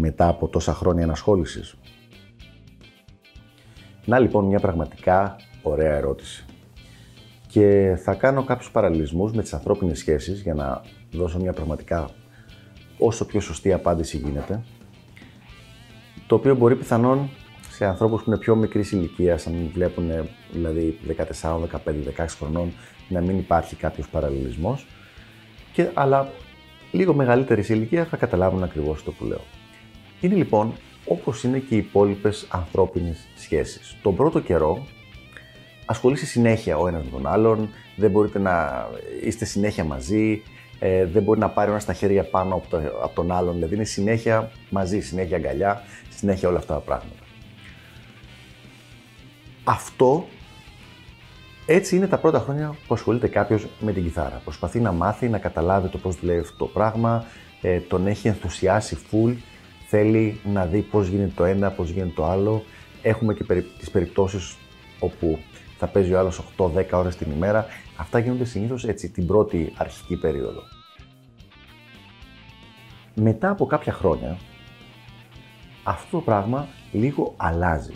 Μετά από τόσα χρόνια ενασχόλησης; Να λοιπόν μια πραγματικά ωραία ερώτηση. Και θα κάνω κάποιους παραλληλισμούς με τις ανθρώπινες σχέσεις για να δώσω μια πραγματικά όσο πιο σωστή απάντηση γίνεται. Το οποίο μπορεί πιθανόν σε ανθρώπους που είναι πιο μικρής ηλικίας, αν βλέπουν δηλαδή 14, 15, 16 χρονών, να μην υπάρχει κάποιος παραλληλισμός. Και, αλλά λίγο μεγαλύτερης ηλικίας θα καταλάβουν ακριβώς το που λέω. Είναι λοιπόν όπως είναι και οι υπόλοιπες ανθρώπινες σχέσεις. Τον πρώτο καιρό ασχολείσαι συνέχεια ο ένας με τον άλλον, δεν μπορείτε να είστε συνέχεια μαζί, ε, δεν μπορεί να πάρει ένας στα χέρια πάνω από, το, από τον άλλον, δηλαδή είναι συνέχεια μαζί, συνέχεια αγκαλιά, συνέχεια όλα αυτά τα πράγματα. Αυτό έτσι είναι τα πρώτα χρόνια που ασχολείται κάποιος με την κιθάρα. Προσπαθεί να μάθει, να καταλάβει το πώς δουλεύει αυτό το πράγμα, ε, τον έχει ενθουσιάσει full, θέλει να δει πώς γίνεται το ένα, πώς γίνεται το άλλο. Έχουμε και τις περιπτώσεις όπου θα παίζει ο άλλος 8-10 ώρες την ημέρα. Αυτά γίνονται συνήθως έτσι την πρώτη αρχική περίοδο. Μετά από κάποια χρόνια, αυτό το πράγμα λίγο αλλάζει.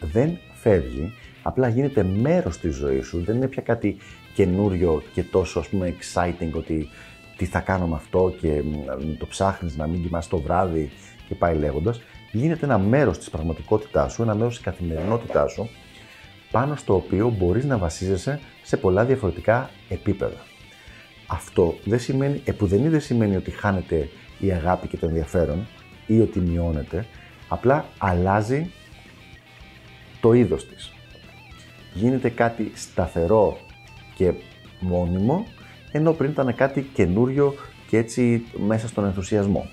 Δεν φεύγει, απλά γίνεται μέρος της ζωής σου, δεν είναι πια κάτι καινούριο και τόσο ας πούμε exciting ότι τι θα κάνω με αυτό και το ψάχνεις να μην κοιμάσαι το βράδυ και πάει λέγοντας, γίνεται ένα μέρος της πραγματικότητάς σου, ένα μέρος της καθημερινότητάς σου, πάνω στο οποίο μπορείς να βασίζεσαι σε πολλά διαφορετικά επίπεδα. Αυτό δεν σημαίνει, επουδενή δεν σημαίνει ότι χάνεται η αγάπη και το ενδιαφέρον ή ότι μειώνεται, απλά αλλάζει το είδος της. Γίνεται κάτι σταθερό και μόνιμο, ενώ πριν ήταν κάτι καινούριο και έτσι μέσα στον ενθουσιασμό.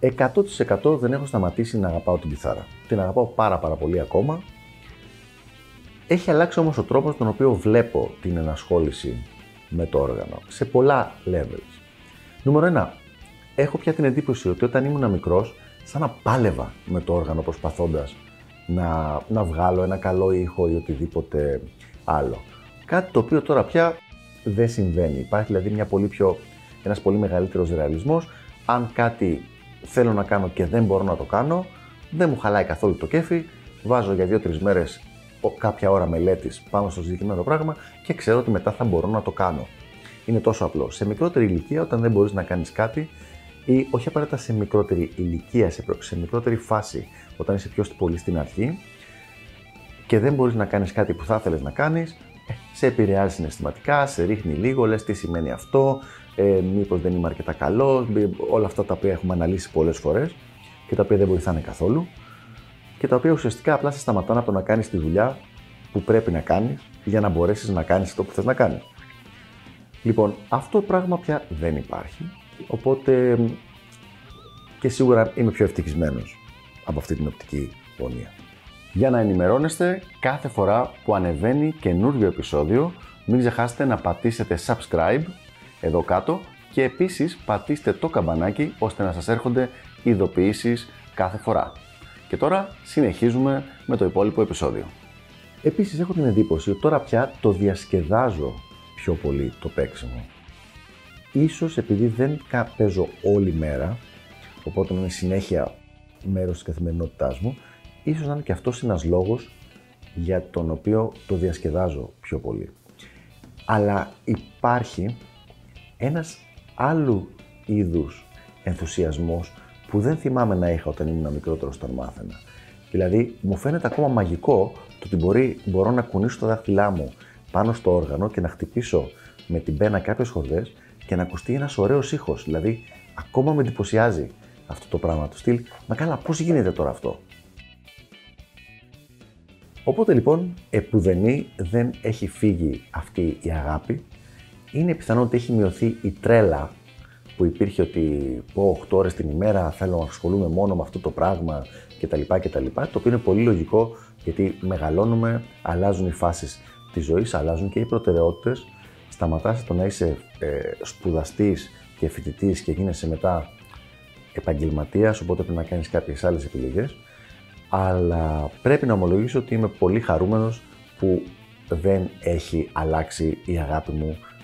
100% δεν έχω σταματήσει να αγαπάω την κιθάρα. Την αγαπάω πάρα πάρα πολύ ακόμα. Έχει αλλάξει όμως ο τρόπος τον οποίο βλέπω την ενασχόληση με το όργανο σε πολλά levels. Νούμερο 1. Έχω πια την εντύπωση ότι όταν ήμουν μικρός, σαν να πάλευα με το όργανο προσπαθώντας να, να βγάλω ένα καλό ήχο ή οτιδήποτε άλλο. Κάτι το οποίο τώρα πια δεν συμβαίνει. Υπάρχει δηλαδή μια πολύ πιο, ένας πολύ μεγαλύτερος ρεαλισμός. Αν κάτι θέλω να κάνω και δεν μπορώ να το κάνω, δεν μου χαλάει καθόλου το κέφι, βάζω για 2-3 μέρες κάποια ώρα μελέτης πάνω στο συγκεκριμένο πράγμα και ξέρω ότι μετά θα μπορώ να το κάνω. Είναι τόσο απλό. Σε μικρότερη ηλικία, όταν δεν μπορείς να κάνεις κάτι, ή όχι απαραίτητα σε μικρότερη ηλικία, σε, σε μικρότερη φάση, όταν είσαι πιο πολύ στην αρχή και δεν μπορείς να κάνεις κάτι που θα ήθελε να κάνεις, ε, σε επηρεάζει συναισθηματικά, σε ρίχνει λίγο, λες τι σημαίνει αυτό, ε, μήπως δεν είμαι αρκετά καλός, όλα αυτά τα οποία έχουμε αναλύσει πολλές φορές και τα οποία δεν βοηθάνε καθόλου και τα οποία ουσιαστικά απλά σε σταματάνε από το να κάνεις τη δουλειά που πρέπει να κάνεις για να μπορέσεις να κάνεις αυτό που θες να κάνεις. Λοιπόν, αυτό το πράγμα πια δεν υπάρχει. Οπότε και σίγουρα είμαι πιο ευτυχισμένος από αυτή την οπτική γωνία. Για να ενημερώνεστε κάθε φορά που ανεβαίνει καινούριο επεισόδιο, μην ξεχάσετε να πατήσετε subscribe εδώ κάτω και επίσης πατήστε το καμπανάκι ώστε να σας έρχονται ειδοποιήσεις κάθε φορά. Και τώρα συνεχίζουμε με το υπόλοιπο επεισόδιο. Επίσης έχω την εντύπωση ότι τώρα πια το διασκεδάζω πιο πολύ το παίξιμο. Ίσως επειδή δεν παίζω όλη μέρα, οπότε είναι συνέχεια μέρος της καθημερινότητάς μου, ίσως να είναι και αυτός ένας λόγος για τον οποίο το διασκεδάζω πιο πολύ. Αλλά υπάρχει ένας άλλου είδους ενθουσιασμός που δεν θυμάμαι να είχα όταν ήμουν μικρότερος όταν μάθαινα. Δηλαδή, μου φαίνεται ακόμα μαγικό το ότι μπορεί, μπορώ να κουνήσω τα δάχτυλά μου πάνω στο όργανο και να χτυπήσω με την πένα κάποιες χορδές και να ακουστεί ένας ωραίος ήχος. Δηλαδή, ακόμα με εντυπωσιάζει αυτό το πράγμα του στυλ. Μα καλά, πώς γίνεται τώρα αυτό; Οπότε λοιπόν, επουδενή δεν έχει φύγει αυτή η αγάπη είναι πιθανό ότι έχει μειωθεί η τρέλα που υπήρχε ότι πω 8 ώρες την ημέρα θέλω να ασχολούμαι μόνο με αυτό το πράγμα κτλ. κτλ το οποίο είναι πολύ λογικό γιατί μεγαλώνουμε, αλλάζουν οι φάσεις της ζωής, αλλάζουν και οι προτεραιότητες. Σταματάς το να είσαι ε, σπουδαστής και φοιτητής και γίνεσαι μετά επαγγελματίας, οπότε πρέπει να κάνεις κάποιες άλλες επιλογές. Αλλά πρέπει να ομολογήσω ότι είμαι πολύ χαρούμενος που δεν έχει αλλάξει η αγάπη μου